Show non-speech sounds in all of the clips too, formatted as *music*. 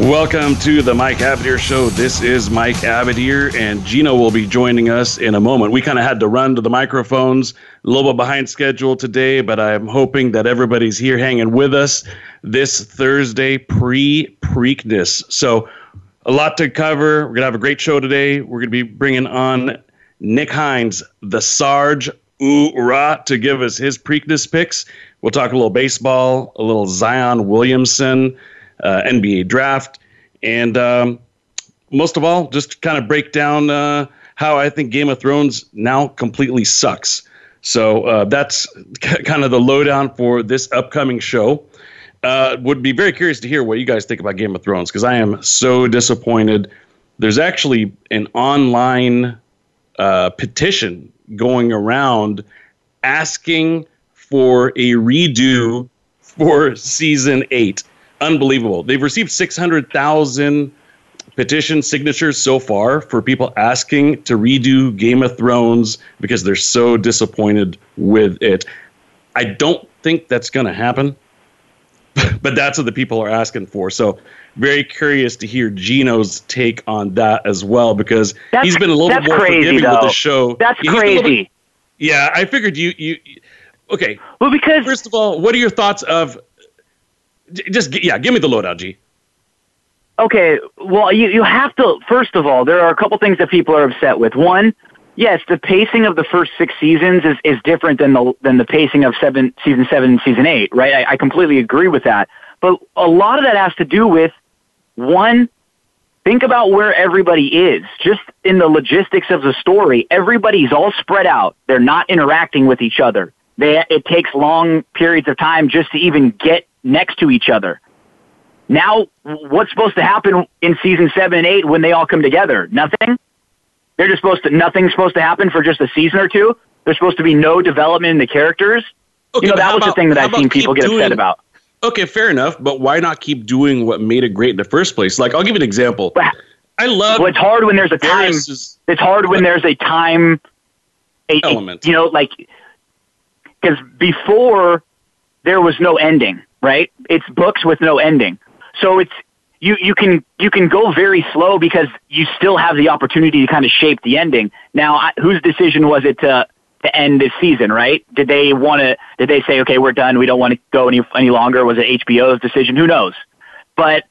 Welcome to the Mike Abadir Show. This is Mike Abadir, and Gino will be joining us in a moment. We kind of had to run to the microphones a little bit behind schedule today, but I'm hoping that everybody's here hanging with us this Thursday pre Preakness. So, a lot to cover. We're going to have a great show today. We're going to be bringing on Nick Hines, the Sarge Oorah, to give us his Preakness picks. We'll talk a little baseball, a little Zion Williamson uh, NBA draft, and um, most of all, just kind of break down uh, how I think Game of Thrones now completely sucks. So uh, that's *laughs* kind of the lowdown for this upcoming show. Uh, would be very curious to hear what you guys think about Game of Thrones because I am so disappointed. There's actually an online uh, petition going around asking for a redo for season eight unbelievable. They've received 600,000 petition signatures so far for people asking to redo Game of Thrones because they're so disappointed with it. I don't think that's going to happen, *laughs* but that's what the people are asking for. So, very curious to hear Gino's take on that as well because that's, he's been a little bit more crazy, forgiving though. with the show. That's Yeah, he's been a little crazy. bit- yeah, I figured you you. Okay, Well, because first of all, what are your thoughts of? Just yeah, give me the lowdown, G. okay, well, you you have to. First of all, there are a couple things that people are upset with. One, yes, the pacing of the first six seasons is, is different than the than the pacing of seven season seven and season eight. Right? I, I completely agree with that. But a lot of that has to do with one. Think about where everybody is. Just in the logistics of the story, everybody's all spread out. They're not interacting with each other. They, it takes long periods of time just to even get next to each other. Now, what's supposed to happen in season seven and eight when they all come together? Nothing. They're just supposed to. Nothing's supposed to happen for just a season or two. There's supposed to be no development in the characters. Okay, you know that was the thing that I've seen people get upset about. Okay, fair enough, but why not keep doing what made it great in the first place? Like, I'll give you an example. But I love well, it's hard when there's a time. Varys' It's hard when there's a time a, a- Element. you know, like because before there was no ending, right? It's books with no ending, so it's you you can you can go very slow because you still have the opportunity to kind of shape the ending. Now, I, whose decision was it to to end this season? Right? Did they want to? Did they say, okay, we're done, we don't want to go any any longer? Was it HBO's decision? Who knows? But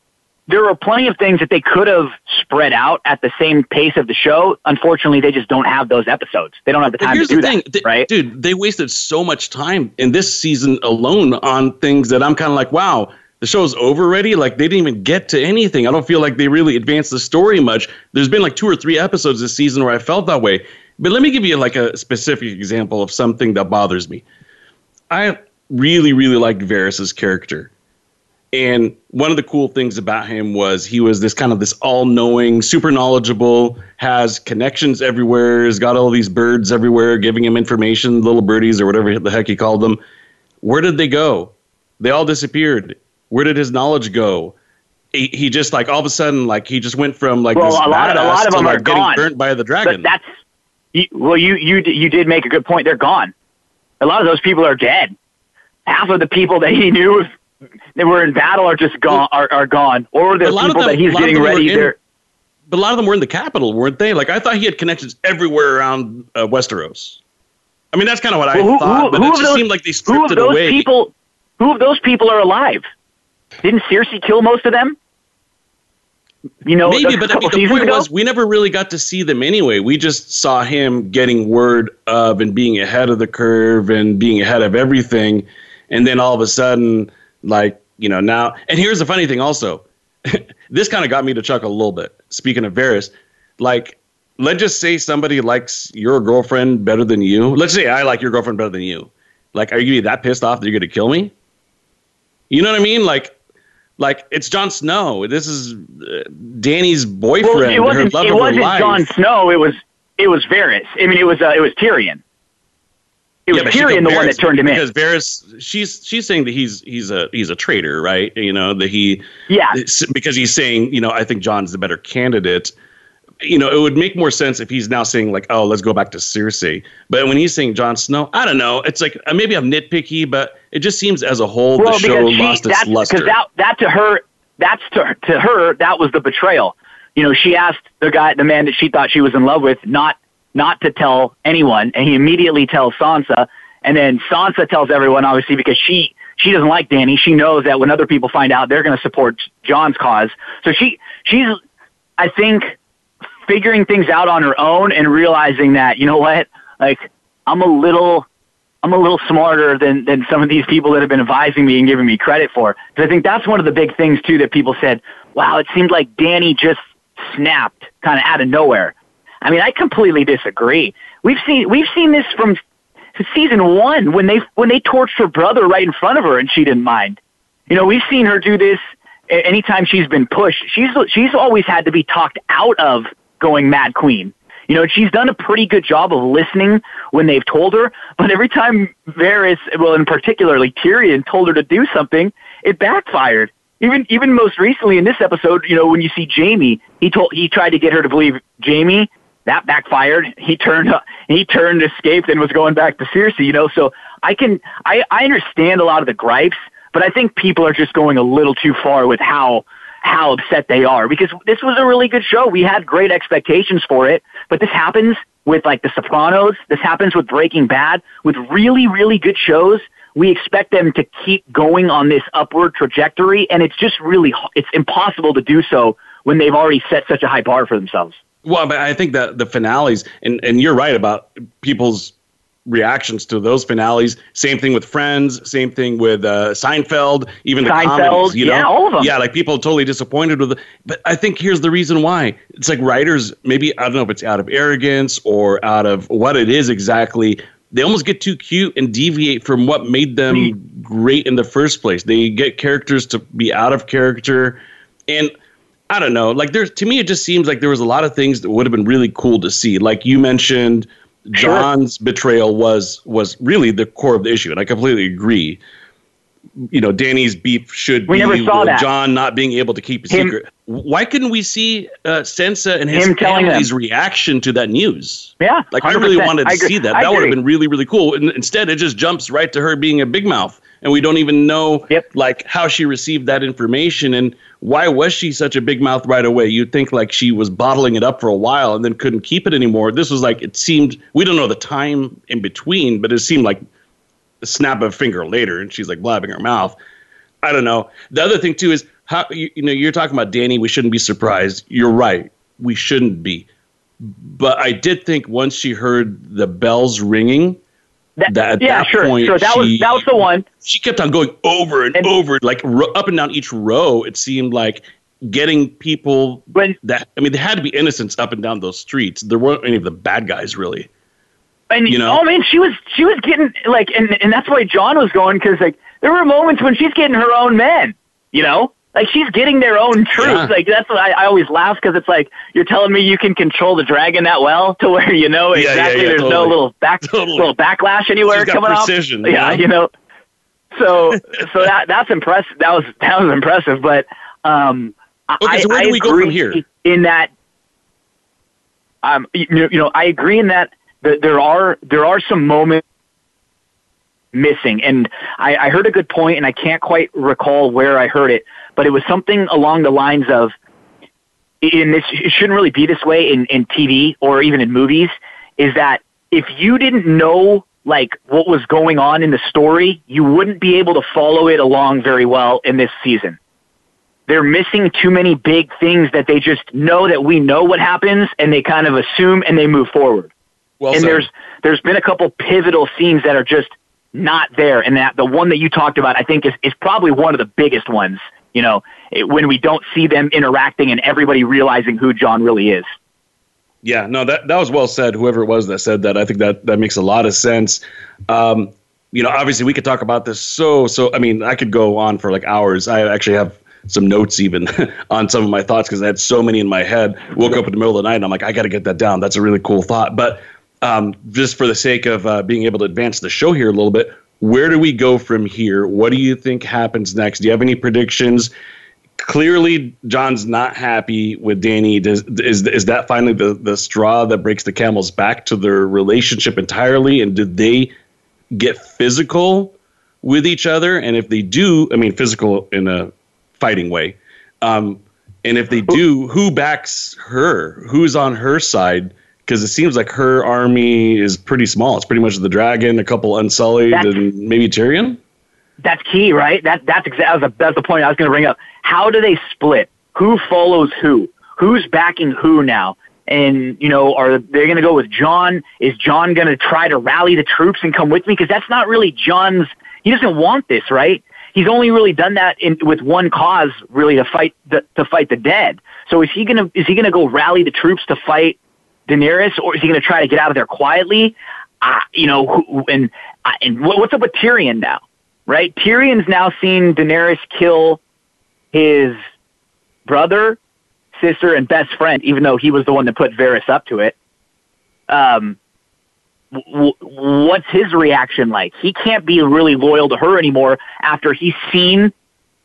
there are plenty of things that they could have spread out at the same pace of the show. Unfortunately, they just don't have those episodes. They don't have the time here's to do the thing, that, th- right? dude. They wasted so much time in this season alone on things that I'm kind of like, wow, the show's over already. Like they didn't even get to anything. I don't feel like they really advanced the story much. There's been like two or three episodes this season where I felt that way. But let me give you like a specific example of something that bothers me. I really, really liked Varys' character. And one of the cool things about him was he was this kind of this all-knowing, super knowledgeable, has connections everywhere, has got all these birds everywhere giving him information, little birdies or whatever the heck he called them. Where did they go? They all disappeared. Where did his knowledge go? He, he just like all of a sudden like he just went from like Well, this a lot of- a lot of to, them are getting gone. burnt by the dragon. But that's well, you you you did make a good point. They're gone. A lot of those people are dead. Half of the people that he knew that were in battle are just gone. Are, are gone, or the of people them- that he's of getting ready. They're but a lot of them were in the capital, weren't they? Like I thought he had connections everywhere around uh, Westeros. I mean, that's kind of what I who- thought, who- but who it just those- seemed like they who stripped of it those away. people? Who of those people are alive? Didn't Cersei kill most of them? You know, Maybe, but I mean, the point ago? was we never really got to see them anyway. We just saw him getting word of and being ahead of the curve and being ahead of everything, and then all of a sudden, like you know, now. And here's the funny thing, also, *laughs* this kind of got me to chuckle a little bit. Speaking of Varys, like let's just say somebody likes your girlfriend better than you. Let's say I like your girlfriend better than you. Like, are you gonna be that pissed off that you're gonna kill me? You know what I mean? Like, Like it's Jon Snow. This is uh, Dany's boyfriend. Well, it wasn't, it wasn't Jon Snow. It was it was Varys. I mean, it was uh, it was Tyrion. It was yeah, Tyrion the one that turned him because in. Because Varys, she's she's saying that he's he's a he's a traitor, right? You know that he yeah because he's saying you know I think Jon's the better candidate. You know, it would make more sense if he's now saying like, "Oh, let's go back to Cersei." But when he's saying Jon Snow, I don't know. It's like uh, maybe I'm nitpicky, but it just seems as a whole well, the show she, lost its luster. Because that that to her, that's to to her that was the betrayal. You know, she asked the guy, the man that she thought she was in love with, not not to tell anyone, and he immediately tells Sansa, and then Sansa tells everyone, obviously, because she she doesn't like Dany. She knows that when other people find out, they're going to support Jon's cause. So she she's, I think, figuring things out on her own and realizing that you know what, like I'm a little. I'm a little smarter than, than some of these people that have been advising me and giving me credit for. Because I think that's one of the big things too that people said, wow, it seemed like Dany just snapped kind of out of nowhere. I mean, I completely disagree. We've seen we've seen this from season one when they when they torched her brother right in front of her and she didn't mind. You know, we've seen her do this anytime she's been pushed. She's she's always had to be talked out of going Mad Queen. You know, she's done a pretty good job of listening when they've told her, but every time Varys, well, and particularly Tyrion, told her to do something, it backfired. Even even most recently in this episode, you know, when you see Jaime, he told he tried to get her to believe Jaime that backfired. He turned *laughs* he turned, escaped, and was going back to Cersei. You know, so I can I I understand a lot of the gripes, but I think people are just going a little too far with how how upset they are because this was a really good show. We had great expectations for it, but this happens with like The Sopranos. This happens with Breaking Bad. With really really good shows, we expect them to keep going on this upward trajectory, and it's just really it's impossible to do so when they've already set such a high bar for themselves. Well, but I think that the finales, and, and you're right about people's reactions to those finales. Same thing with Friends. Same thing with uh, Seinfeld. Even the Seinfeld, comedies. You know, yeah, all of them. Yeah, like people totally disappointed with it. But I think here's the reason why. It's like writers. Maybe I don't know if it's out of arrogance or out of what it is exactly. They almost get too cute and deviate from what made them mm. great in the first place. They get characters to be out of character, and I don't know. Like there's to me, it just seems like there was a lot of things that would have been really cool to see. Like you mentioned, Jon's sure. betrayal was was really the core of the issue, and I completely agree. You know, Dany's beef should we be never saw that. Jon not being able to keep a him, secret. Why couldn't we see uh, Sansa and his him family's reaction to that news? Yeah, like 100%. I really wanted to see that. that would have been really really cool. And instead, it just jumps right to her being a big mouth and we don't even know yep. like how she received that information and why was she such a big mouth right away? You'd think like she was bottling it up for a while and then couldn't keep it anymore. This was like it seemed we don't know the time in between but it seemed like a snap of a finger later and she's like blabbing her mouth. I don't know. The other thing too is how you, you know you're talking about Dany. we shouldn't be surprised. You're right. We shouldn't be. But i did think once she heard the bells ringing that, that yeah, sure, point, sure. That she, was that was the one. She kept on going over and, and over, like ro- up and down each row. It seemed like getting people when, that I mean, there had to be innocents up and down those streets. There weren't any of the bad guys really. And you know, oh man, she was she was getting like, and and that's why Jon was going because like there were moments when she's getting her own men. You know, like she's getting their own truth. Yeah. Like that's what I, I always laugh because it's like you're telling me you can control the dragon that well to where you know exactly yeah, yeah, there's totally. no little back totally. little backlash anywhere coming precision, up. Yeah, you know. So so *laughs* that that's impressive. That was that was impressive. But um, okay, I, so where do I we go from here? In that, um, you, you know, I agree in that there are there are some moments missing. And I, I heard a good point, and I can't quite recall where I heard it, but it was something along the lines of, in this, it shouldn't really be this way in, in TV or even in movies, is that if you didn't know like what was going on in the story, you wouldn't be able to follow it along very well in this season. They're missing too many big things that they just know that we know what happens and they kind of assume and they move forward. Well and said. there's there's been a couple pivotal scenes that are just not there. And that the one that you talked about, I think, is, is probably one of the biggest ones, you know, it, when we don't see them interacting and everybody realizing who Jon really is. Yeah, no, that, that was well said. Whoever it was that said that, I think that, that makes a lot of sense. Um, you know, obviously we could talk about this so, so, I mean, I could go on for like hours. I actually have some notes even *laughs* on some of my thoughts because I had so many in my head. Woke up in the middle of the night and I'm like, I got to get that down. That's a really cool thought. But um, just for the sake of uh, being able to advance the show here a little bit, where do we go from here? What do you think happens next? Do you have any predictions? Clearly, Jon's not happy with Dany. Does, is is that finally the the straw that breaks the camel's back to their relationship entirely? And did they get physical with each other? And if they do, I mean, physical in a fighting way. Um, and if they do, who backs her? Who's on her side? Because it seems like her army is pretty small. It's pretty much the dragon, a couple unsullied, that's, and maybe Tyrion. That's key, right? That that's exactly that's, that's the point I was going to bring up. How do they split? Who follows who? Who's backing who now? And you know, are they going to go with Jon? Is Jon going to try to rally the troops and come with me? Because that's not really Jon's. He doesn't want this, right? he's only really done that in, with one cause, really to fight the, to fight the dead. So is he gonna is he gonna go rally the troops to fight Daenerys, or is he gonna try to get out of there quietly? Uh, you know, who, and and what's up with Tyrion now? Right, Tyrion's now seen Daenerys kill his brother, sister, and best friend, even though he was the one that put Varys up to it. Um, what's his reaction like? He can't be really loyal to her anymore after he's seen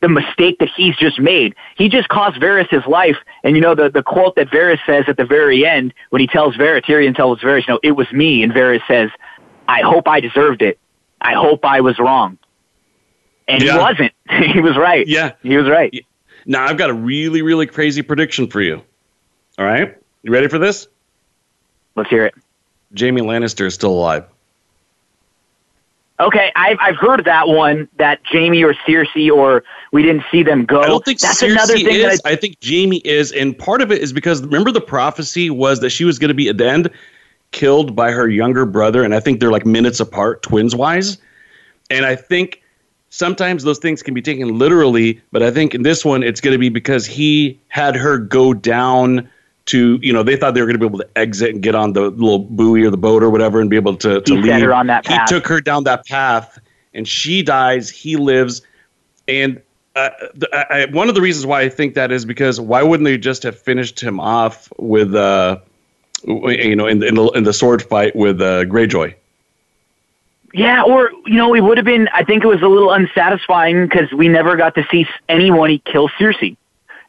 the mistake that he's just made. He just cost Varys his life. And you know, the, the quote that Varys says at the very end when he tells Varys, Tyrion tells Varys, you know, it was me. And Varys says, I hope I deserved it. I hope I was wrong. And yeah. he wasn't. *laughs* he was right. Yeah. He was right. Now I've got a really, really crazy prediction for you. All right. You ready for this? Let's hear it. Jaime Lannister is still alive. Okay, I've I've heard that one that Jaime or Cersei or we didn't see them go. I don't think That's Cersei another thing is. I, I, think Jaime is, and part of it is because remember the prophecy was that she was going to be at the end killed by her younger brother, and I think they're like minutes apart, twins wise. And I think sometimes those things can be taken literally, but I think in this one it's going to be because he had her go down to you know they thought they were going to be able to exit and get on the little buoy or the boat or whatever and be able to, to he leave. her on that path. He took her down that path, and she dies. He lives, and uh, I, I, one of the reasons why I think that is because why wouldn't they just have finished him off with uh, you know in the, in the, in the sword fight with uh, Greyjoy? Yeah, or you know, it would have been. I think it was a little unsatisfying because we never got to see anyone kill Cersei.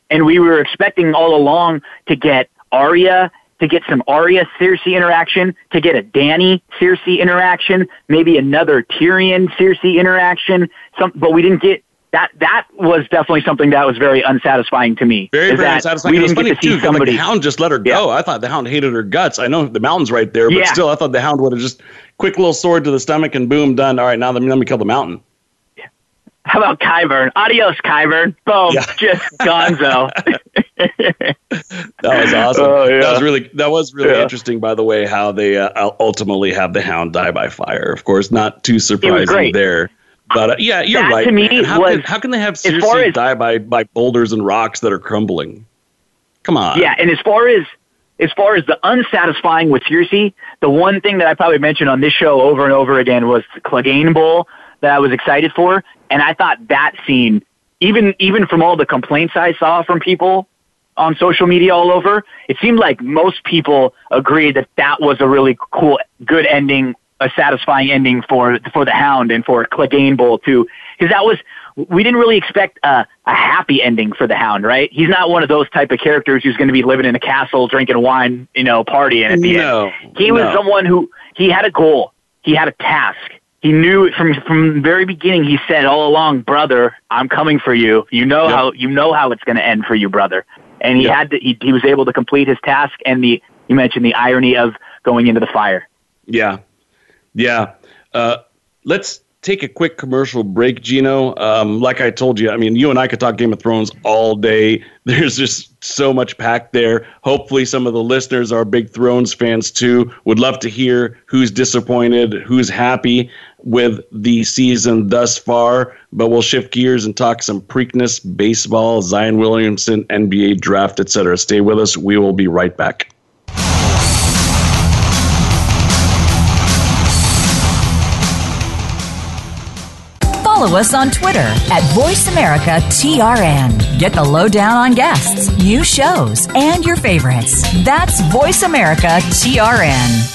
And we were expecting all along to get Arya, to get some Arya Cersei interaction, to get a Dany Cersei interaction, maybe another Tyrion Cersei interaction. Some, but we didn't get that. That was definitely something that was very unsatisfying to me. Very, very unsatisfying. We didn't get to see too, somebody. Like the Hound just let her go. Yeah. I thought the Hound hated her guts. I know the mountain's right there, but yeah. still, I thought the Hound would have just quick little sword to the stomach and boom, done. All right, now let me, let me kill the mountain. How about Qyburn? Adios, Qyburn. Boom, yeah. just Gonzo. *laughs* that was awesome. Oh, yeah. That was really that was really yeah. interesting. By the way, how they uh, ultimately have the Hound die by fire. Of course, not too surprising there. But uh, yeah, you're that right. To me, how, was, can, how can they have Cersei as, die by by boulders and rocks that are crumbling? Come on. Yeah, and as far as as far as the unsatisfying with Cersei, the one thing that I probably mentioned on this show over and over again was the Clegane Bowl that I was excited for. And I thought that scene, even even from all the complaints I saw from people on social media all over, it seemed like most people agreed that that was a really cool, good ending, a satisfying ending for for the Hound and for Clegane Bowl too, because that was we didn't really expect a, a happy ending for the Hound, right? He's not one of those type of characters who's going to be living in a castle, drinking wine, you know, partying at the no, end. He no. was someone who he had a goal, he had a task, he knew from from the very beginning. He said all along, "Brother, I'm coming for you. You know yep. how you know how it's going to end for you, brother." And he yep. had to. He, he was able to complete his task. And the you mentioned the irony of going into the fire. Yeah, yeah. Uh, let's take a quick commercial break, Gino. Um, like I told you, I mean, you and I could talk Game of Thrones all day. *laughs* There's just so much packed there. Hopefully, some of the listeners are big Thrones fans too. Would love to hear who's disappointed, who's happy with the season thus far. But we'll shift gears and talk some Preakness, baseball, Zion Williamson, NBA draft, etc. Stay with us. We will be right back. follow us on Twitter at VoiceAmericaTRN. Get the lowdown on guests, new shows, and your favorites. That's VoiceAmericaTRN.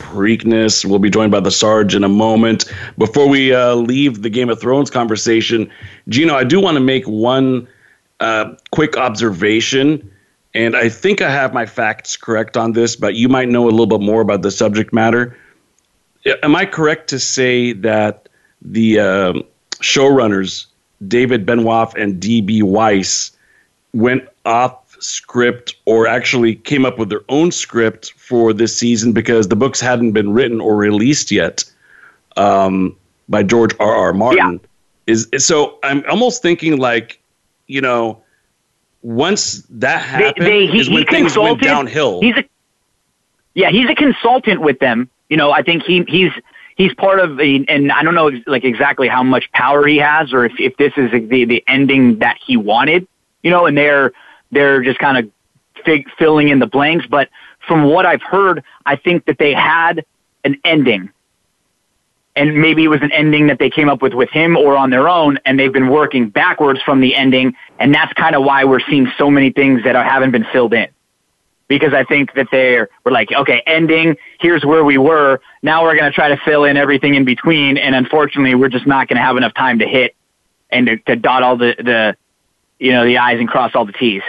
Preakness. We'll be joined by the Sarge in a moment. Before we uh, leave the Game of Thrones conversation, Gino, I do want to make one uh, quick observation. And I think I have my facts correct on this, but you might know a little bit more about the subject matter. Am I correct to say that the uh, showrunners, David Benioff and D.B. Weiss, went off script or actually came up with their own script for this season because the books hadn't been written or released yet um, by George R. R. Martin. Yeah. Is so I'm almost thinking like, you know, once that happened, they, they, he, is when things went downhill. He's a yeah, he's a consultant with them. You know, I think he he's he's part of the, and I don't know like exactly how much power he has or if, if this is the, the ending that he wanted, you know, and they're, they're just kind of fig- filling in the blanks. But from what I've heard, I think that they had an ending. And maybe it was an ending that they came up with with him or on their own, and they've been working backwards from the ending. And that's kind of why we're seeing so many things that haven't been filled in. Because I think that they're, we're like, okay, ending, here's where we were. Now we're going to try to fill in everything in between. And unfortunately, we're just not going to have enough time to hit and to, to dot all the, the, you know, the I's and cross all the T's.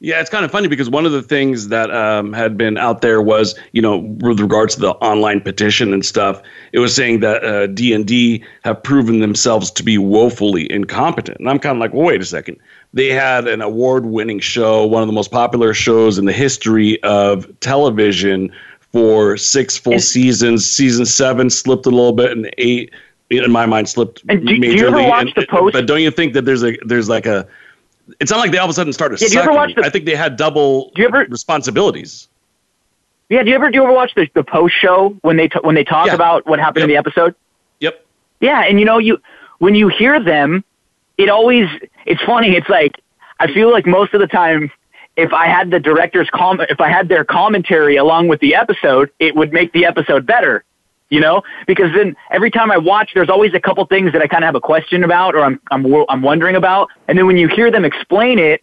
Yeah, it's kind of funny because one of the things that um, had been out there was, you know, with regards to the online petition and stuff, it was saying that uh, D and D have proven themselves to be woefully incompetent. And I'm kind of like, well, wait a second. They had an award-winning show, one of the most popular shows in the history of television, for six full seasons. Season seven slipped a little bit, and eight, in my mind, slipped and do, majorly. Do you ever watch and, the post? But don't you think that there's a there's like a it's not like they all of a sudden started. Yeah, do you ever watch the, I think they had double do you ever, responsibilities. Yeah, do you ever do you ever watch the, the post show when they t- when they talk yeah. about what happened yep. in the episode? Yep. Yeah, and you know you when you hear them, it always it's funny. It's like I feel like most of the time, if I had the director's com if I had their commentary along with the episode, it would make the episode better you know, because then every time I watch, there's always a couple things that I kind of have a question about or I'm, I'm, I'm wondering about. And then when you hear them explain it,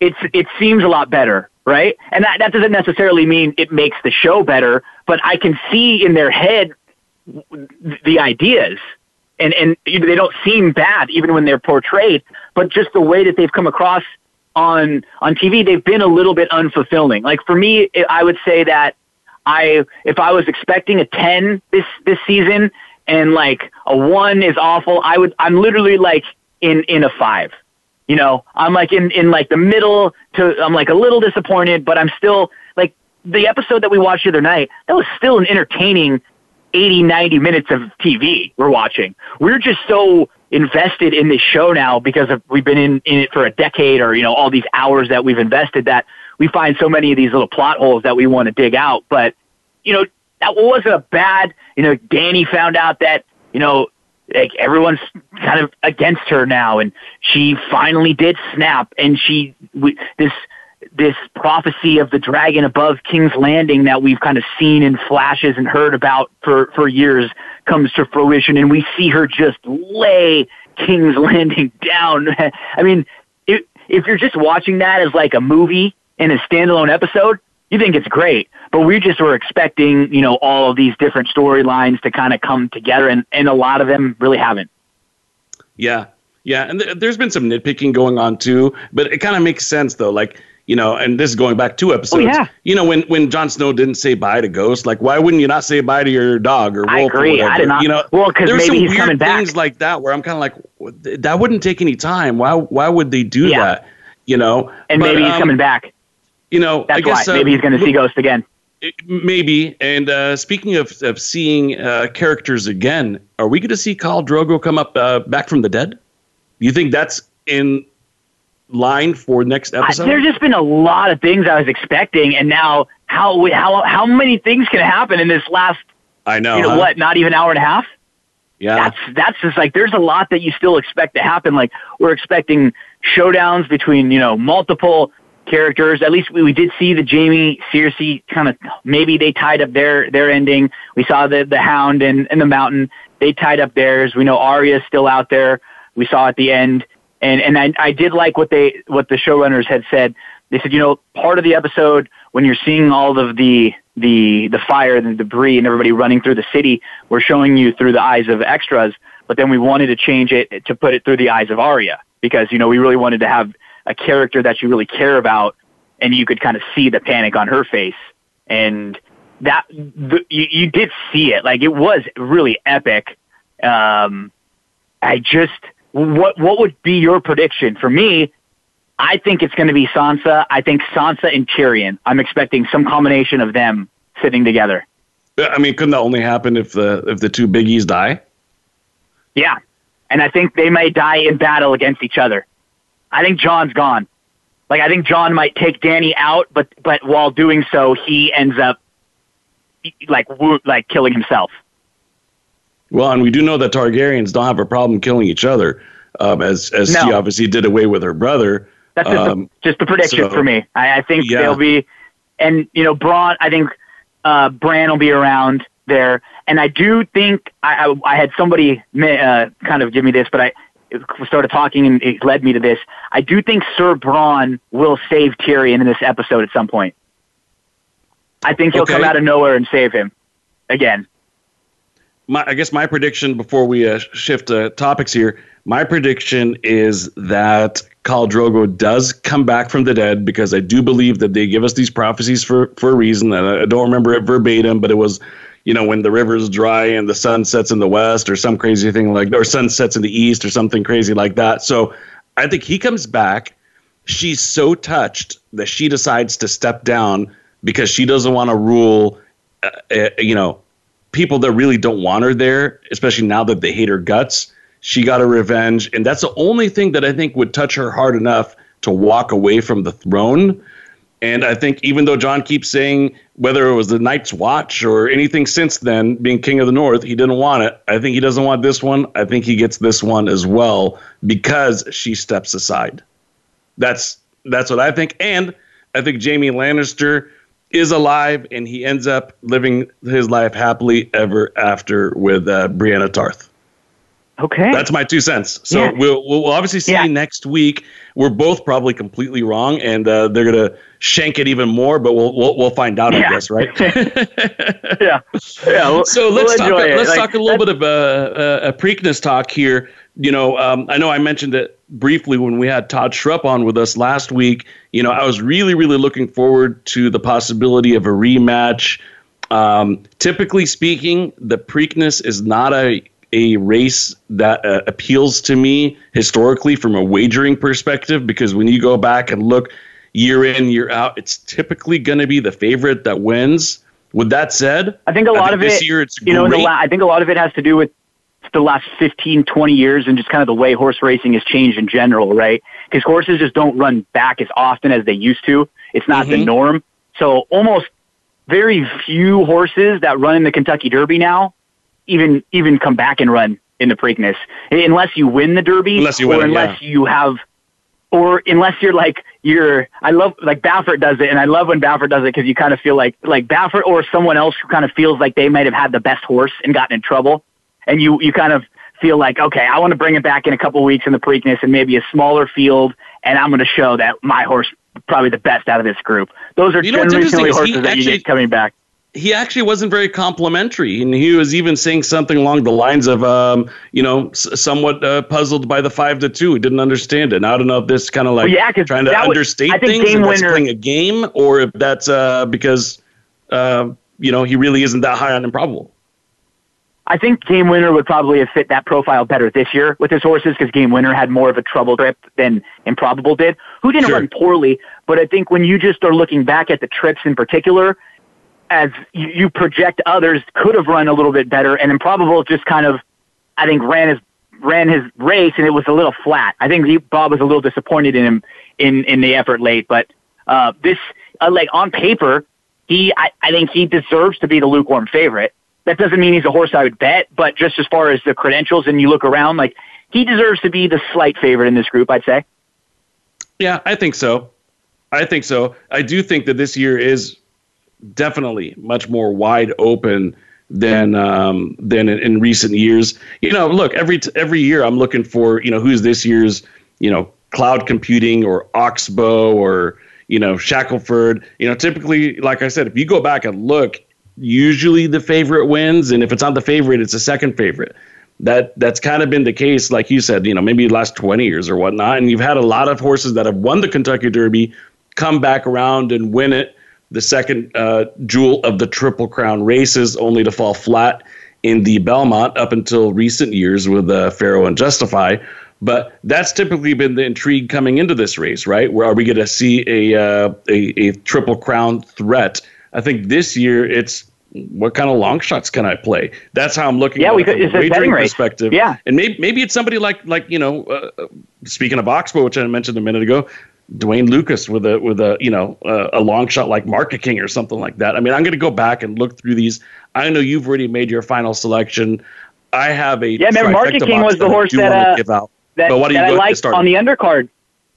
it's it seems a lot better, right? And that that doesn't necessarily mean it makes the show better, but I can see in their head the ideas. And and they don't seem bad even when they're portrayed, but just the way that they've come across on on TV, they've been a little bit unfulfilling. Like for me, I would say that I if I was expecting a 10 this this season and like a 1 is awful, I would I'm literally like in in a 5. You know, I'm like in in like the middle to I'm like a little disappointed, but I'm still like the episode that we watched the other night, that was still an entertaining 80 90 minutes of TV we're watching. We're just so invested in this show now because of, we've been in, in it for a decade or, you know, all these hours that we've invested that we find so many of these little plot holes that we want to dig out. But, you know, that wasn't a bad, you know, Dany found out that, you know, like everyone's kind of against her now and she finally did snap and she, we, this, this prophecy of the dragon above King's Landing that we've kind of seen in flashes and heard about for, for years comes to fruition and we see her just lay King's *laughs* Landing down. *laughs* I mean, if, if you're just watching that as like a movie in a standalone episode, you think it's great. But we just were expecting, you know, all of these different storylines to kind of come together and, and a lot of them really haven't. Yeah. Yeah. And th- there's been some nitpicking going on too, but it kind of makes sense though. Like, you know, and this is going back two episodes. Oh, yeah. You know, when when Jon Snow didn't say bye to Ghost, like why wouldn't you not say bye to your dog or wolf I agree. or whatever? I did not. You know, well, because maybe some he's weird coming back. things like that where I'm kind of like, that wouldn't take any time. Why why would they do Yeah. that? You know, and But, maybe he's um, coming back. You know, That's I guess why. uh, maybe he's going to see Ghost again. Maybe. And uh, speaking of, of seeing uh, characters again, are we going to see Khal Drogo come up uh, back from the dead? You think that's in line for next episode? there's just been a lot of things I was expecting, and now how how how many things can happen in this last I know. you know huh? what not even hour and a half? Yeah. That's that's just like there's a lot that you still expect to happen. Like we're expecting showdowns between you know multiple characters. At least we, we did see the Jaime Cersei kind of maybe they tied up their their ending. We saw the the Hound and, and the Mountain. They tied up theirs. We know Arya's still out there. We saw at the end, and and I I did like what they what the showrunners had said. They said you know part of the episode when you're seeing all of the the the fire and the debris and everybody running through the city, we're showing you through the eyes of extras. But then we wanted to change it to put it through the eyes of Arya because you know we really wanted to have a character that you really care about, and you could kind of see the panic on her face, and that the, you, you did see it. Like it was really epic. Um, I just what what would be your prediction for me? I think it's going to be Sansa. I think Sansa and Tyrion. I'm expecting some combination of them sitting together. I mean, couldn't that only happen if the if the two biggies die? Yeah. And I think they may die in battle against each other. I think Jon's gone. Like I think Jon might take Dany out, but but while doing so, he ends up like wo- like killing himself. Well, and we do know that Targaryens don't have a problem killing each other, um, as as she obviously did away with her brother. That's just, Um, a, just a prediction so- for me. I, I think Yeah. they'll be, and you know, Bronn. I think uh, Bran will be around there, and I do think I, I, I had somebody uh, kind of give me this, but I started talking and it led me to this. I do think Sir Bronn will save Tyrion in this episode at some point. I think he'll Okay. come out of nowhere and save him again. my, I guess my prediction before we uh, shift uh, topics here, my prediction is that Khal Drogo does come back from the dead because I do believe that they give us these prophecies for for a reason. And I don't remember it verbatim, but it was, you know, when the river's dry and the sun sets in the west, or some crazy thing like, or sun sets in the east, or something crazy like that. So I think he comes back. She's so touched that she decides to step down because she doesn't want to rule, uh, uh, you know, people that really don't want her there, especially now that they hate her guts. She got her revenge, and that's the only thing that I think would touch her hard enough to walk away from the throne. And I think even though Jon keeps saying whether it was the Night's Watch or anything since then, being King of the North, he didn't want it. I think he doesn't want this one. I think he gets this one as well because she steps aside. That's that's what I think. And I think Jaime Lannister is alive and he ends up living his life happily ever after with uh, Brienne Tarth. Okay. That's my two cents. So Yeah. we'll we'll obviously see Yeah. next week. We're both probably completely wrong, and uh, they're gonna shank it even more. But we'll we'll, we'll find out, I Yeah. guess, right? *laughs* yeah. Yeah. we'll- so let's talk. enjoy it. Let's Like, talk a little bit of uh, a, a Preakness talk here. You know, um, I know I mentioned it briefly when we had Todd Schrupp on with us last week. You know, I was really, really looking forward to the possibility of a rematch. Um, typically speaking, the Preakness is not a a race that uh, appeals to me historically from a wagering perspective because when you go back and look year in year out, it's typically going to be the favorite that wins. With that said, I think a lot of this it, year it's you know, the great. la- I think a lot of it has to do with the last 15, 20 years and just kind of the way horse racing has changed in general, right? Because horses just don't run back as often as they used to. It's not the Mhm. norm. So almost very few horses that run in the Kentucky Derby now even even come back and run in the Preakness. Unless you win the Derby Unless you win or unless you have or unless you're like you're I love like Baffert does it and I love when Baffert does it because you kind of feel like like Baffert or someone else who kind of feels like they might have had the best horse and gotten in trouble. And you you kind of feel like okay I want to bring it back in a couple weeks in the Preakness and maybe a smaller field and I'm going to show that my horse probably the best out of this group. Those are You know generally is he horses that you actually- get coming back he actually wasn't very complimentary, and he was even saying something along the lines of, um, you know, s- somewhat uh, puzzled by the five to two. He didn't understand it. And I don't know if this kind of like Well, yeah, trying to was- understate things and winner- playing a game, or if that's uh, because, uh, you know, he really isn't that high on improbable. I think Game Winner would probably have fit that profile better this year with his horses because Game Winner had more of a trouble trip than Improbable did, who didn't Sure. run poorly. But I think when you just are looking back at the trips in particular, as you, project others could have run a little bit better, and Improbable just kind of, I think, ran his ran his race and it was a little flat. I think he, Bob was a little disappointed in him in in the effort late, but uh, this uh, like on paper, he I, I think he deserves to be the lukewarm favorite. That doesn't mean he's a horse I would bet, but just as far as the credentials and you look around, like he deserves to be the slight favorite in this group, I'd say. Yeah, I think so. I think so. I do think that this year is definitely much more wide open than um, than in, in recent years. You know, look every t- every year I'm looking for you know who's this year's you know cloud computing or Oxbow or you know Shackleford. You know, typically, like I said, if you go back and look, usually the favorite wins, and if it's not the favorite, it's a second favorite. That that's kind of been the case, like you said, you know, maybe the last twenty years or whatnot. And you've had a lot of horses that have won the Kentucky Derby come back around and win it, the second uh, jewel of the Triple Crown races, only to fall flat in the Belmont up until recent years with uh, Pharoah and Justify. But that's typically been the intrigue coming into this race, right? Where are we going to see a, uh, a a Triple Crown threat? I think this year it's what kind of long shots can I play? That's how I'm looking Yeah, at we it could- from a it's a betting wagering race. perspective. Yeah. and maybe maybe it's somebody like like you know, uh, speaking of Oxbow, which I mentioned a minute ago, D. Wayne Lukas with a with a you know uh, a long shot like Market King or something like that. I mean, I'm going to go back and look through these. I know you've already made your final selection. I have a Yeah, remember Market King was the horse that, uh, give out. That, But what do you that I liked on the undercard.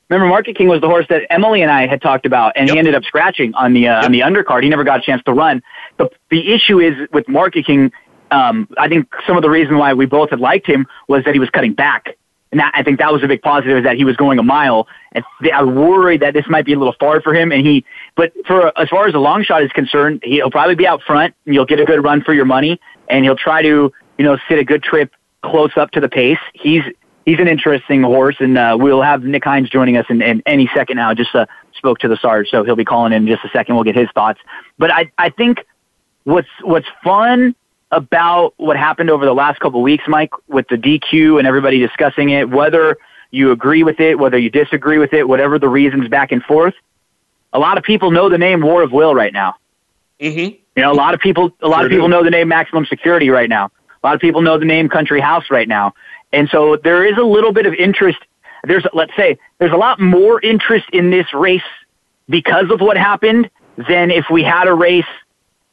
Remember, Market King was the horse that Emily and I had talked about, and Yep. he ended up scratching on the uh, on the undercard. He never got a chance to run. The the issue is with Market King. Um, I think some of the reason why we both had liked him was that he was cutting back, and that, I think that was a big positive is that he was going a mile. And th- I worried that this might be a little far for him, and he. But for as far as the long shot is concerned, he'll probably be out front, and you'll get a good run for your money, and he'll try to you know sit a good trip close up to the pace. He's he's an interesting horse, and uh, we'll have Nick Hines joining us in, in any second now. Just uh, spoke to the Sarge, so he'll be calling in, in just a second. We'll get his thoughts. But I I think what's what's fun about what happened over the last couple of weeks, Mike, with the DQ and everybody discussing it, whether you agree with it, whether you disagree with it, whatever the reasons back and forth. A lot of people know the name War of Will right now. Mm-hmm. You know, a lot of people, a lot Sure of people do. know the name Maximum Security right now. A lot of people know the name Country House right now. And so there is a little bit of interest. There's, let's say, there's a lot more interest in this race because of what happened than if we had a race,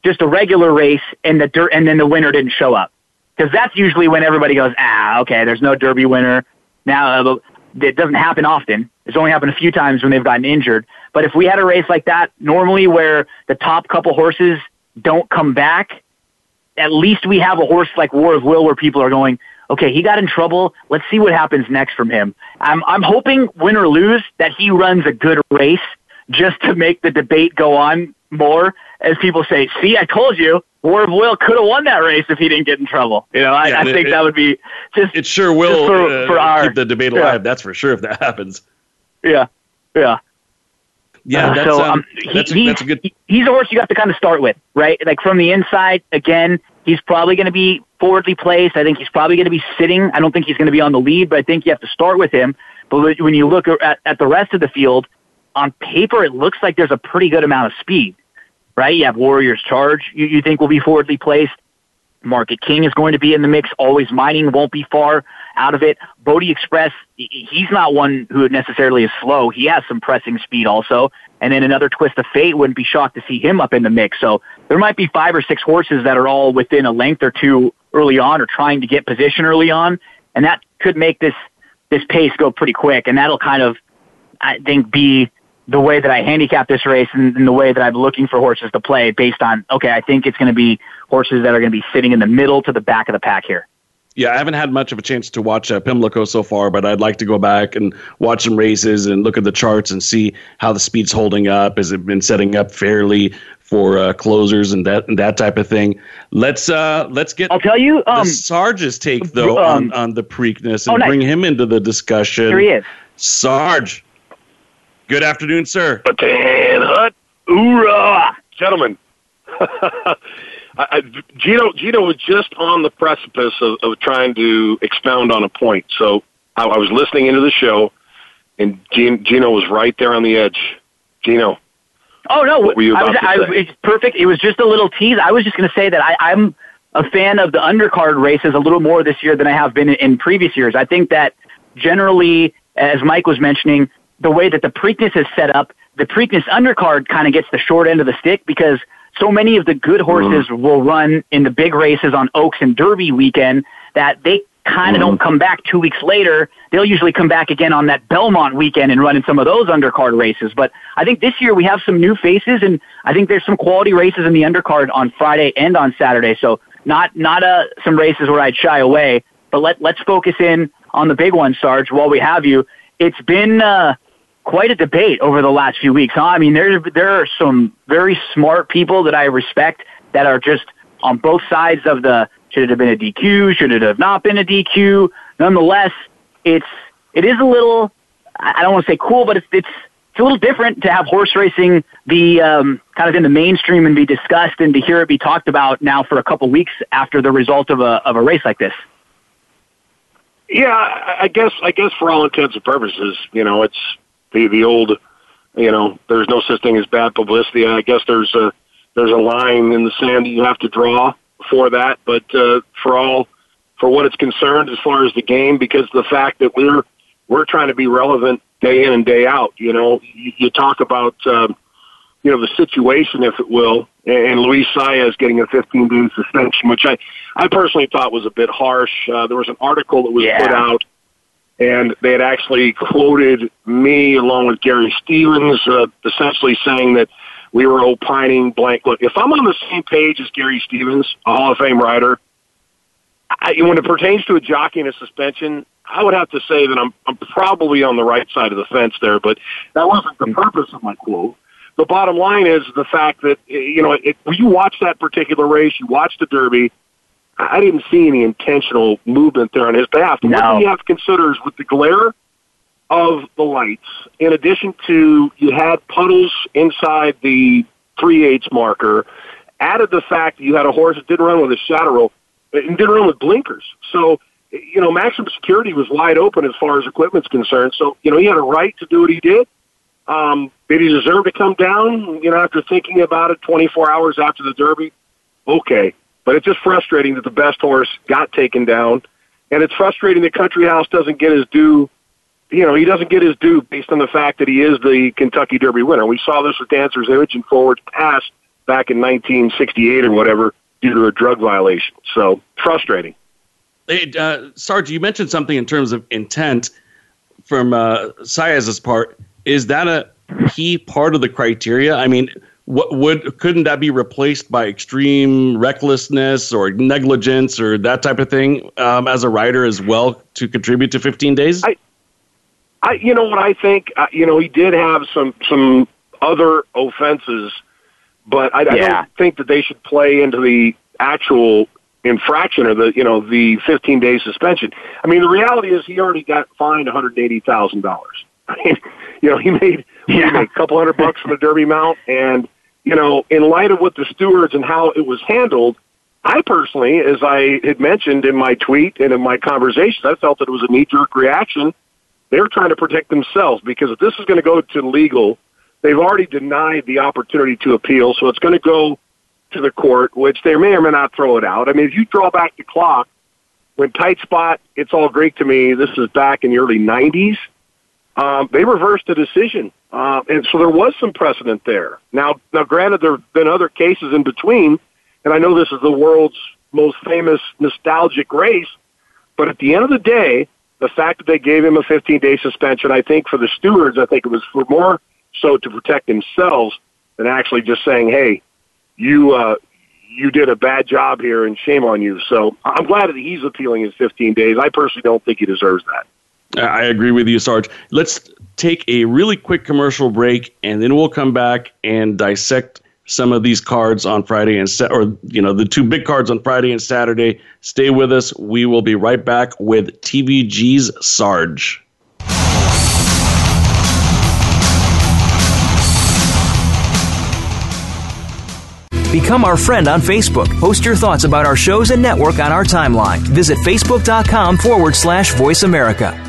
just a regular race, and the dirt, and then the winner didn't show up. Because that's usually when everybody goes, ah, okay, there's no Derby winner. Now, uh, it doesn't happen often. It's only happened a few times when they've gotten injured. But if we had a race like that, normally where the top couple horses don't come back, at least we have a horse like War of Will where people are going, okay, he got in trouble. Let's see what happens next from him. I'm, I'm hoping, win or lose, that he runs a good race just to make the debate go on more as people say, see, I told you, War of Will could have won that race if he didn't get in trouble. You know, I, yeah, I think it, that would be just. It sure will for, uh, for our, keep the debate alive. Yeah. That's for sure if that happens. Yeah, yeah. Yeah, uh, so um, um, he, that's, a, that's a good. He's a horse you have to kind of start with, right? Like from the inside, again, he's probably going to be forwardly placed. I think he's probably going to be sitting. I don't think he's going to be on the lead, but I think you have to start with him. But when you look at, at the rest of the field, on paper, it looks like there's a pretty good amount of speed, right? You have Warriors Charge, you, you think will be forwardly placed. Market King is going to be in the mix. Always Mining won't be far out of it. Bodexpress, he's not one who necessarily is slow. He has some pressing speed also. And then Anothertwistafate wouldn't be shocked to see him up in the mix. So there might be five or six horses that are all within a length or two early on or trying to get position early on. And that could make this, this pace go pretty quick. And that'll kind of, I think, be the way that I handicap this race and, and the way that I'm looking for horses to play based on, okay, I think it's going to be horses that are going to be sitting in the middle to the back of the pack here. Yeah, I haven't had much of a chance to watch uh, Pimlico so far, but I'd like to go back and watch some races and look at the charts and see how the speed's holding up. Has it been setting up fairly for uh, closers and that and that type of thing? Let's uh, let's get. I'll tell you. Um, Sarge's take though um, on, on the Preakness and oh, nice. bring him into the discussion. Here he is. Sarge, good afternoon, sir. Patan Hut, hoorah, gentlemen. *laughs* I, Gino Gino was just on the precipice of, of trying to expound on a point. So I, I was listening into the show, and Gino was right there on the edge. Gino. Oh no! What were you about I was, to say? It's perfect. It was just a little tease. I was just going to say that I, I'm a fan of the undercard races a little more this year than I have been in, in previous years. I think that generally, as Mike was mentioning, the way that the Preakness is set up, the Preakness undercard kind of gets the short end of the stick because so many of the good horses mm. will run in the big races on Oaks and Derby weekend that they kind of mm. don't come back two weeks later. They'll usually come back again on that Belmont weekend and run in some of those undercard races. But I think this year we have some new faces, and I think there's some quality races in the undercard on Friday and on Saturday. So not not uh, some races where I'd shy away, but let let's focus in on the big one, Sarge. While we have you, it's been. Uh, quite a debate over the last few weeks. Huh? I mean, there there are some very smart people that I respect that are just on both sides of the should it have been a DQ, should it have not been a DQ. Nonetheless, it's it is a little I don't want to say cool, but it's it's it's a little different to have horse racing be um, kind of in the mainstream and be discussed, and to hear it be talked about now for a couple weeks after the result of a of a race like this. Yeah, I guess I guess for all intents and purposes, you know, it's the the old, you know, there's no such thing as bad publicity. I guess there's a there's a line in the sand that you have to draw for that. But uh, for all for what it's concerned, as far as the game, because the fact that we're we're trying to be relevant day in and day out. You know, you, you talk about um, you know the situation, if it will, and Luis Saez getting a 15 day suspension, which I I personally thought was a bit harsh. Uh, there was an article that was yeah. put out and they had actually quoted me along with Gary Stevens, uh, essentially saying that we were opining blank. Look, if I'm on the same page as Gary Stevens, a Hall of Fame rider, I, when it pertains to a jockey and a suspension, I would have to say that I'm, I'm probably on the right side of the fence there, but that wasn't the purpose of my quote. The bottom line is the fact that, you know, it, when you watch that particular race, you watch the Derby, I didn't see any intentional movement there on his behalf. No. What you have to consider is with the glare of the lights, in addition to you had puddles inside the three eighths marker, added the fact that you had a horse that didn't run with a shadow rope and didn't run with blinkers. So, you know, maximum security was wide open as far as equipment's concerned. So, you know, he had a right to do what he did. Um, did he deserve to come down? You know, after thinking about it 24 hours after the Derby, okay. But it's just frustrating that the best horse got taken down, and it's frustrating that Country House doesn't get his due. You know, he doesn't get his due based on the fact that he is the Kentucky Derby winner. We saw this with Dancer's Image and Forward Pass back in 1968 or whatever due to a drug violation. So frustrating. Hey, uh, Sarge, you mentioned something in terms of intent from uh, Saez's part. Is that a key part of the criteria? I mean, what would couldn't that be replaced by extreme recklessness or negligence or that type of thing um, as a writer as well to contribute to 15 days? I, I you know what I think. Uh, you know, he did have some some other offenses, but I, I don't think that they should play into the actual infraction or the you know the 15 day suspension. I mean, the reality is he already got fined 180 thousand dollars. *laughs* I mean, you know, he made, yeah. he made a couple hundred bucks from the Derby mount, and you know, in light of what the stewards and how it was handled, I personally, as I had mentioned in my tweet and in my conversations, I felt that it was a knee jerk reaction. They were trying to protect themselves because if this is going to go to legal, they've already denied the opportunity to appeal, so it's going to go to the court, which they may or may not throw it out. I mean, if you draw back the clock, when tight spot, it's all Greek to me. This is back in the early 90s um, they reversed the decision, uh, and so there was some precedent there. Now, now, granted, there have been other cases in between, and I know this is the world's most famous nostalgic race, but at the end of the day, the fact that they gave him a 15-day suspension, I think for the stewards, I think it was for more so to protect themselves than actually just saying, "Hey, you uh, you did a bad job here, and shame on you." So I'm glad that he's appealing his 15 days. I personally don't think he deserves that. I agree with you, Sarge. Let's take a really quick commercial break, and then we'll come back and dissect some of these cards on Friday and set, or you know, the two big cards on Friday and Saturday. Stay with us. We will be right back with TVG's Sarge. Become our friend on Facebook. Post your thoughts about our shows and network on our timeline. Visit facebook.com forward slash voice America.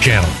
Channel.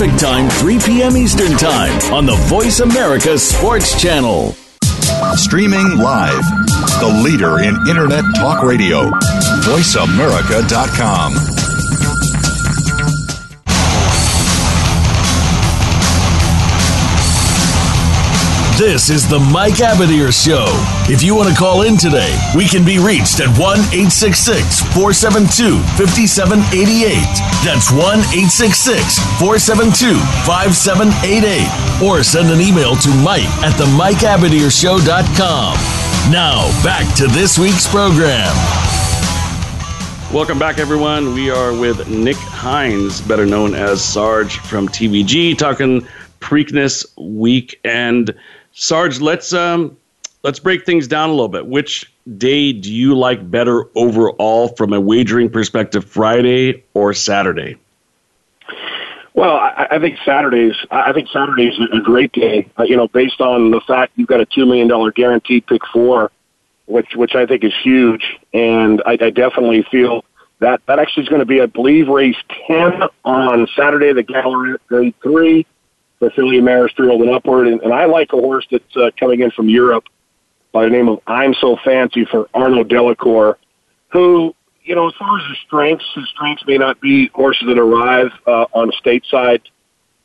Pacific Time, 3 p.m. Eastern Time on the Voice America Sports Channel. Streaming live, the leader in Internet talk radio, voiceamerica.com. This is the Mike Abadir Show. If you want to call in today, we can be reached at 1 866 472 5788. That's 1 866 472 5788. Or send an email to Mike at the MikeAbadirshow.com. Now, back to this week's program. Welcome back, everyone. We are with Nick Hines, better known as Sarge from TVG, talking Preakness weekend. Sarge, let's um, let's break things down a little bit. Which day do you like better overall from a wagering perspective, Friday or Saturday? Well, I, I think Saturdays. I think Saturday's a great day. You know, based on the fact you've got a two million dollar guaranteed pick four, which which I think is huge, and I, I definitely feel that that actually is going to be, I believe, race ten on Saturday. The gallery three Ophelia Maris Field and upward. And, and I like a horse that's uh, coming in from Europe by the name of I'm So Fancy for Arnaud Delacour, who, you know, as far as his strengths, his strengths may not be horses that arrive uh, on stateside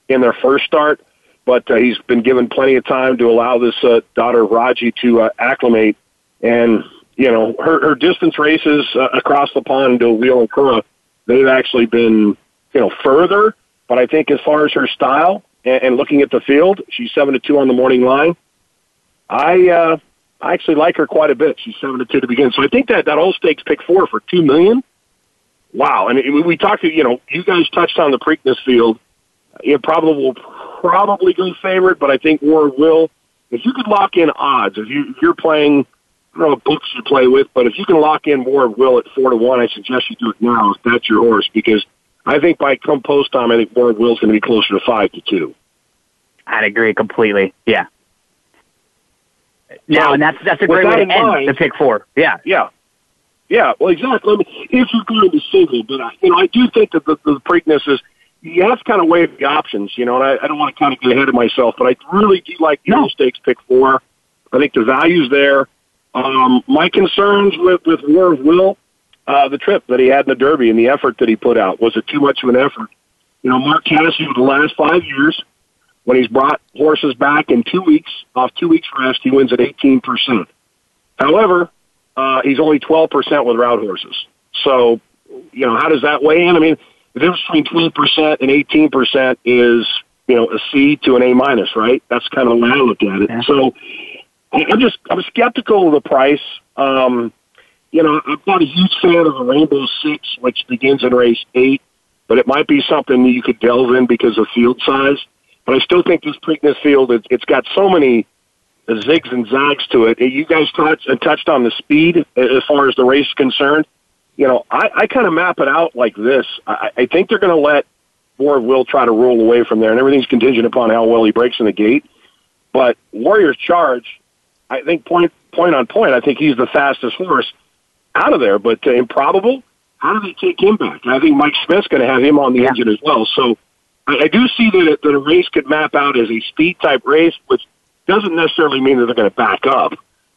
in their first start, but uh, he's been given plenty of time to allow this uh, daughter of Raji to uh, acclimate. And you know, her, her distance races uh, across the pond to Wheel and Curragh, they've actually been you know further. But I think as far as her style and, and looking at the field, she's seven to two on the morning line. I uh, I actually like her quite a bit. She's seven to two to begin, so I think that that all stakes pick four for two million. Wow, and we, we talked to you know you guys touched on the Preakness field. It probably will probably go favorite, but I think War will. If you could lock in odds, if you if you're playing, I don't know what books you play with, but if you can lock in War of Will at four to one, I suggest you do it now. If that's your horse, because I think by come post time, I think War of Will is going to be closer to five to two. I'd agree completely. Yeah. Yeah, and that's that's a great way to end mind, the pick four. Yeah, yeah, yeah. Well, exactly. I mean, if you're going to single, but I, you know, I do think that the, the Preakness is you have to kind of weigh the options, you know. And I, I don't want to kind of get ahead of myself, but I really do like the no. stakes pick four. I think the value's there. Um, my concerns with with War of Will, uh, the trip that he had in the Derby and the effort that he put out was it too much of an effort? You know, Mark Casse, the last five years, when he's brought horses back in two weeks, off two weeks rest, he wins at 18%. However, uh, he's only 12% with route horses. So, you know, how does that weigh in? I mean, the difference between 12% and 18% is, you know, a C to an A minus, right? That's kind of the way I look at it. Yeah. So I'm just, I'm skeptical of the price. Um, you know, I'm not a huge fan of the Rainbow Six, which begins in race eight, but it might be something that you could delve in because of field size. But I still think this Preakness field, it, it's got so many zigs and zags to it. You guys touched, uh, touched on the speed as far as the race is concerned. You know, I, I kind of map it out like this. I, I think they're going to let War Will try to roll away from there, and everything's contingent upon how well he breaks in the gate. But Warrior's Charge, I think point point on point, I think he's the fastest horse out of there. But uh, improbable, how do they take him back? I think Mike Smith's going to have him on the yeah. engine as well. So I, I do see that, that a race could map out as a speed type race, which doesn't necessarily mean that they're going to back up.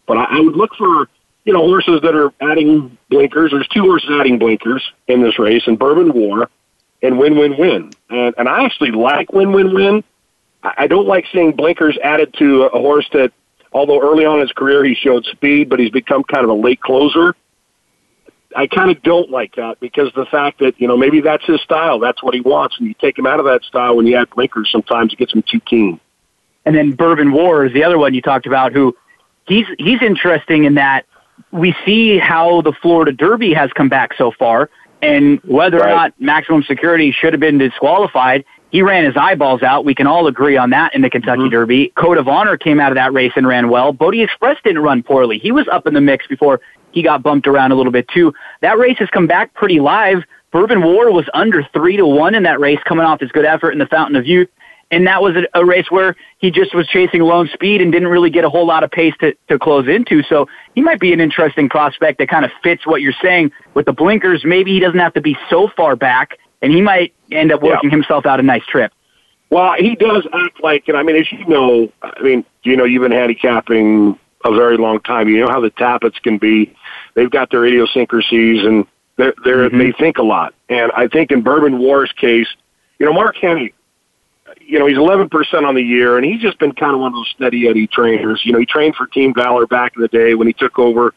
But I, I would look for you know horses that are adding blinkers. There's two horses adding blinkers in this race, and Bourbon War and Win Win Win. And and I actually like Win Win Win. I, I don't like seeing blinkers added to a, a horse that, although early on in his career he showed speed, but he's become kind of a late closer. I kind of don't like that because the fact that, you know, maybe that's his style. That's what he wants. And you take him out of that style when you add blinkers, sometimes it gets him too keen. And then Bourbon War is the other one you talked about who he's, he's interesting in that we see how the Florida Derby has come back so far and whether right. or not maximum security should have been disqualified. He ran his eyeballs out. We can all agree on that in the Kentucky mm-hmm. Derby. Code of Honor came out of that race and ran well. Bodexpress didn't run poorly. He was up in the mix before he got bumped around a little bit too. That race has come back pretty live. Bourbon War was under three to one in that race, coming off his good effort in the Fountain of Youth. And that was a, a race where he just was chasing lone speed and didn't really get a whole lot of pace to, to close into. So he might be an interesting prospect that kind of fits what you're saying with the blinkers. Maybe he doesn't have to be so far back, and he might end up working yeah. himself out a nice trip. Well, he does act like, and I mean, as you know, I mean, you know, you've been handicapping a very long time. You know how the Tapits can be. They've got their idiosyncrasies and they're, they're, mm-hmm. they think a lot. And I think in Bourbon War's case, you know, Mark Hennig, you know, he's 11% on the year and he's just been kind of one of those steady Eddie trainers. You know, he trained for Team Valor back in the day when he took over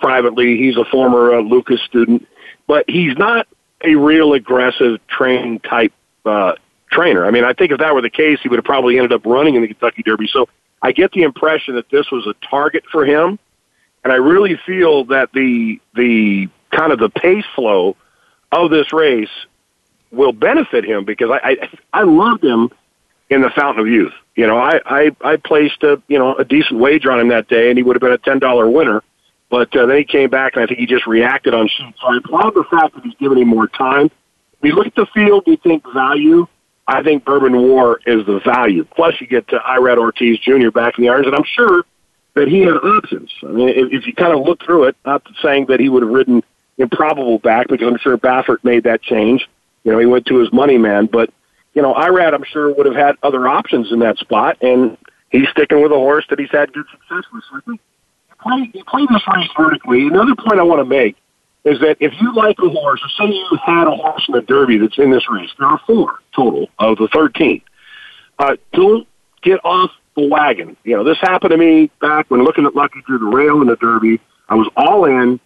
privately. He's a former uh, Lukas student, but he's not a real aggressive training type, uh, trainer. I mean, I think if that were the case, he would have probably ended up running in the Kentucky Derby. So I get the impression that this was a target for him, and I really feel that the the kind of the pace flow of this race will benefit him because I I, I loved him in the Fountain of Youth. You know, I I, I placed a you know a decent wager on him that day, and he would have been a ten dollar winner. But uh, then he came back, and I think he just reacted on sheet. So I applaud the fact that he's given him more time. We look at the field, we think value. I think Bourbon War is the value. Plus, you get to Irad Ortiz Jr. back in the irons, and I'm sure that he had options. I mean, if, if you kind of look through it, not saying that he would have ridden improbable back, because I'm sure Baffert made that change. You know, he went to his money man, but you know, Irad, I'm sure would have had other options in that spot, and he's sticking with a horse that he's had good success with. So I think play, you play this race vertically. Another point I want to make is that if you like a horse, or say you had a horse in the Derby that's in this race, there are four total of the 13. uh, don't get off the wagon. You know, this happened to me back when Lookin At Lucky through the rail in the Derby. I was all in,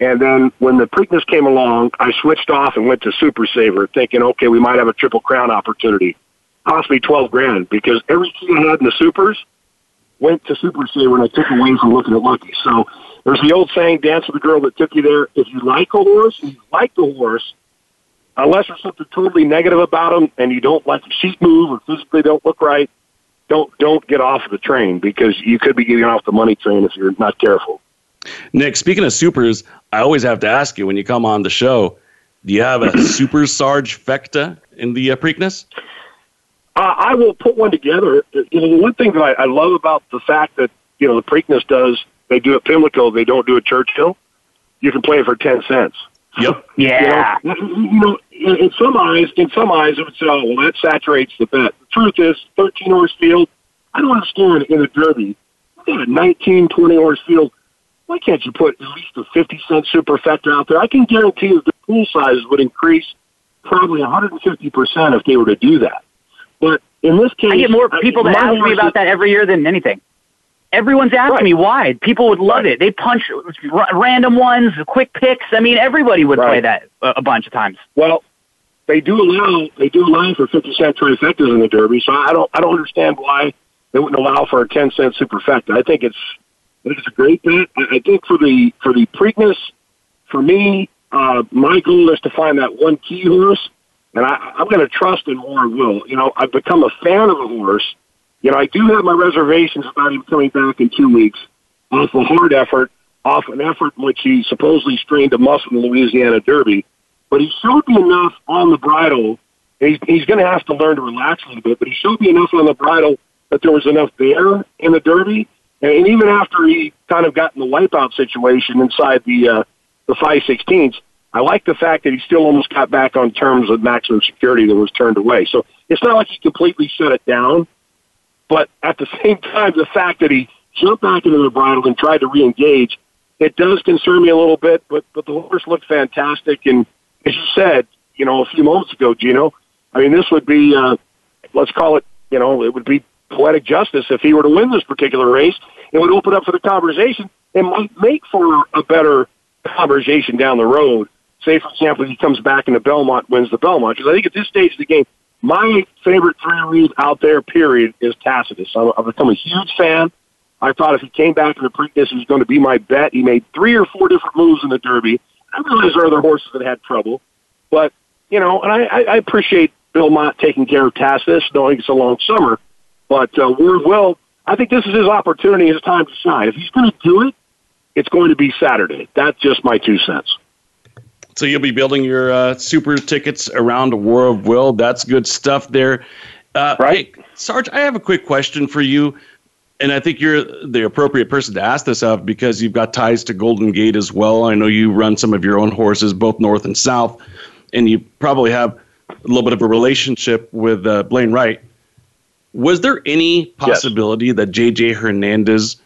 and then when the Preakness came along, I switched off and went to Super Saver, thinking, okay, we might have a Triple Crown opportunity. Cost me twelve grand because every key I had in the Supers went to Super Saver, and I took away from Lookin At Lucky. So there's the old saying, "Dance with the girl that took you there." If you like a horse, and you like the horse, unless there's something totally negative about them, and you don't like the sheet move or physically don't look right, don't don't get off the train because you could be getting off the money train if you're not careful. Nick, speaking of supers, I always have to ask you when you come on the show, do you have a *clears throat* Super Sarge Fecta in the uh, Preakness? Uh, I will put one together. You know, the one thing that I, I love about the fact that you know the Preakness does, they do it Pimlico, they don't do it Churchill. You can play it for ten cents. Yep. *laughs* Yeah. You know, you know in, in some eyes, in some eyes, it would say, "Oh, well, that saturates the bet." The truth is, thirteen horse field. I don't understand in a Derby. You got a 19, 20 horse field. Why can't you put at least a fifty cent superfecta out there? I can guarantee you the pool sizes would increase probably 150 percent if they were to do that. But in this case, I get more people that my ask me about that every year than anything. Everyone's asking me why. People would love it. They punch r- random ones, quick picks. I mean, everybody would play that a, a bunch of times. Well, they do allow they do allow for fifty cent trifectas in the Derby, so I don't I don't understand why they wouldn't allow for a ten cent superfecta. I think it's I think it's a great bet. I, I think for the for the Preakness, for me, uh, my goal is to find that one key horse, and I, I'm going to trust in War of Will. You know, I've become a fan of the horse. You know, I do have my reservations about him coming back in two weeks off a hard effort, off an effort in which he supposedly strained a muscle in the Louisiana Derby but he showed me enough on the bridle. He's, he's going to have to learn to relax a little bit, but he showed me enough on the bridle that there was enough there in the Derby. And, and even after he kind of got in the wipeout situation inside the uh, the five sixteenths, I like the fact that he still almost got back on terms with maximum security that was turned away. So it's not like he completely shut it down, but at the *laughs* same time, the fact that he jumped back into the bridle and tried to re-engage, it does concern me a little bit. But but the horse looked fantastic, and as you said, you know, a few moments ago, Gino, I mean, this would be, uh, let's call it, you know, it would be poetic justice if he were to win this particular race. It would open up for the conversation and might make for a better conversation down the road. Say, for example, he comes back and the Belmont wins the Belmont. Because I think at this stage of the game, my favorite three read out there, period, is Tacitus. I've become a huge fan. I thought if he came back in the Preakness, he was going to be my bet. He made three or four different moves in the Derby. I realize there are other horses that had trouble, but you know, and I, I, appreciate Bill Mott taking care of Tacitus, knowing it's a long summer. But uh, War of Will, I think this is his opportunity, his time to shine. If he's going to do it, it's going to be Saturday. That's just my two cents. So you'll be building your uh, super tickets around War of Will. That's good stuff there. Uh, right. Hey, Sarge, I have a quick question for you. And I think you're the appropriate person to ask this of because you've got ties to Golden Gate as well. I know you run some of your own horses, both north and south, and you probably have a little bit of a relationship with uh, Blaine Wright. Was there any possibility yes. that JJ Hernandez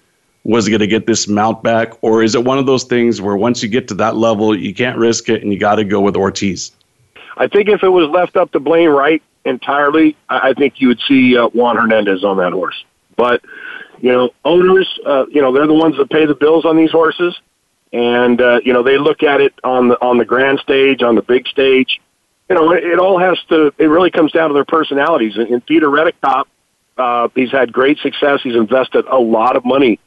was going to get this mount back, or is it one of those things where once you get to that level, you can't risk it and you got to go with Ortiz? I think if it was left up to Blaine Wright entirely, I think you would see uh, Juan Hernandez on that horse. But you know, owners, uh, you know, they're the ones that pay the bills on these horses, and uh, you know they look at it on the on the grand stage, on the big stage. You know, it, it all has to. It really comes down to their personalities. And, and Peter Redekop, uh, he's had great success. He's invested a lot of money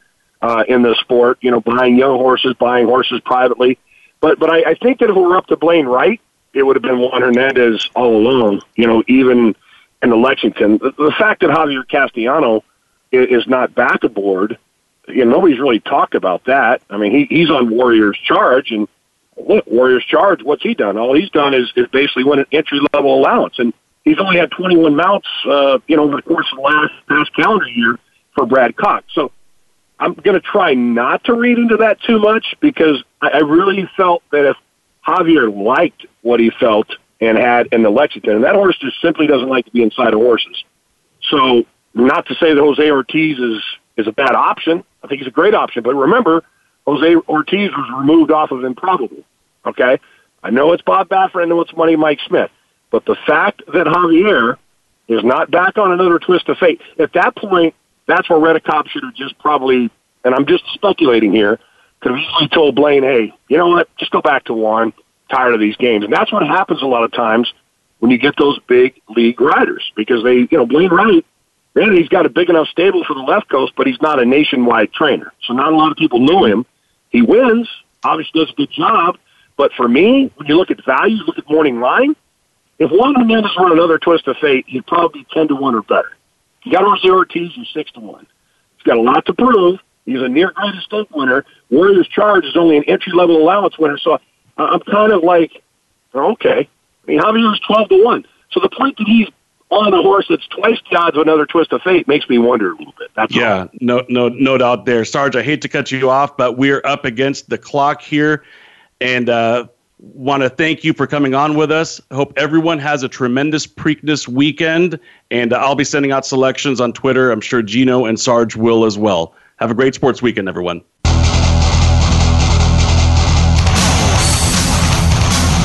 uh, in the sport. You know, buying young horses, buying horses privately. But but I, I think that if it were up to Blaine Wright, it would have been Juan Hernandez all alone. You know, even in the Lexington, the, the fact that Javier Castellano is not back aboard. You know, nobody's really talked about that. I mean, he, he's on Warriors Charge, and look, Warriors Charge, what's he done? All he's done is, is basically win an entry level allowance, and he's only had 21 mounts, uh, you know, over the course of the last past calendar year for Brad Cox. So I'm going to try not to read into that too much because I, I really felt that if Javier liked what he felt and had in the Lexington, and that horse just simply doesn't like to be inside of horses. So not to say that Jose Ortiz is is a bad option. I think he's a great option. But remember, Jose Ortiz was removed off of improbable. Okay, I know it's Bob Baffert. I know it's Money Mike Smith. But the fact that Javier is not back on Anothertwistafate. At that point, that's where Redekop should have just probably, and I'm just speculating here, could have easily told Blaine, hey, you know what, just go back to one. Tired of these games. And that's what happens a lot of times when you get those big league riders because they, you know, Blaine Wright, granted, he's got a big enough stable for the left coast, but he's not a nationwide trainer. So not a lot of people know him. He wins, obviously does a good job. But for me, when you look at values, look at morning line, if Juan Hernandez run Anothertwistafate, he'd probably be 10 to 1 or better. You got Jose Ortiz, he's 6 to 1. He's got a lot to prove. He's a near greatest stake winner. Warriors Charge is only an entry level allowance winner. So I'm kind of like, okay. I mean, Javier is 12 to 1. So the point that he's on a horse that's twice the odds of Anothertwistafate makes me wonder a little bit. That's yeah, all. no, no, no doubt there, Sarge. I hate to cut you off, but we're up against the clock here, and uh, want to thank you for coming on with us. Hope everyone has a tremendous Preakness weekend, and I'll be sending out selections on Twitter. I'm sure Gino and Sarge will as well. Have a great sports weekend, everyone.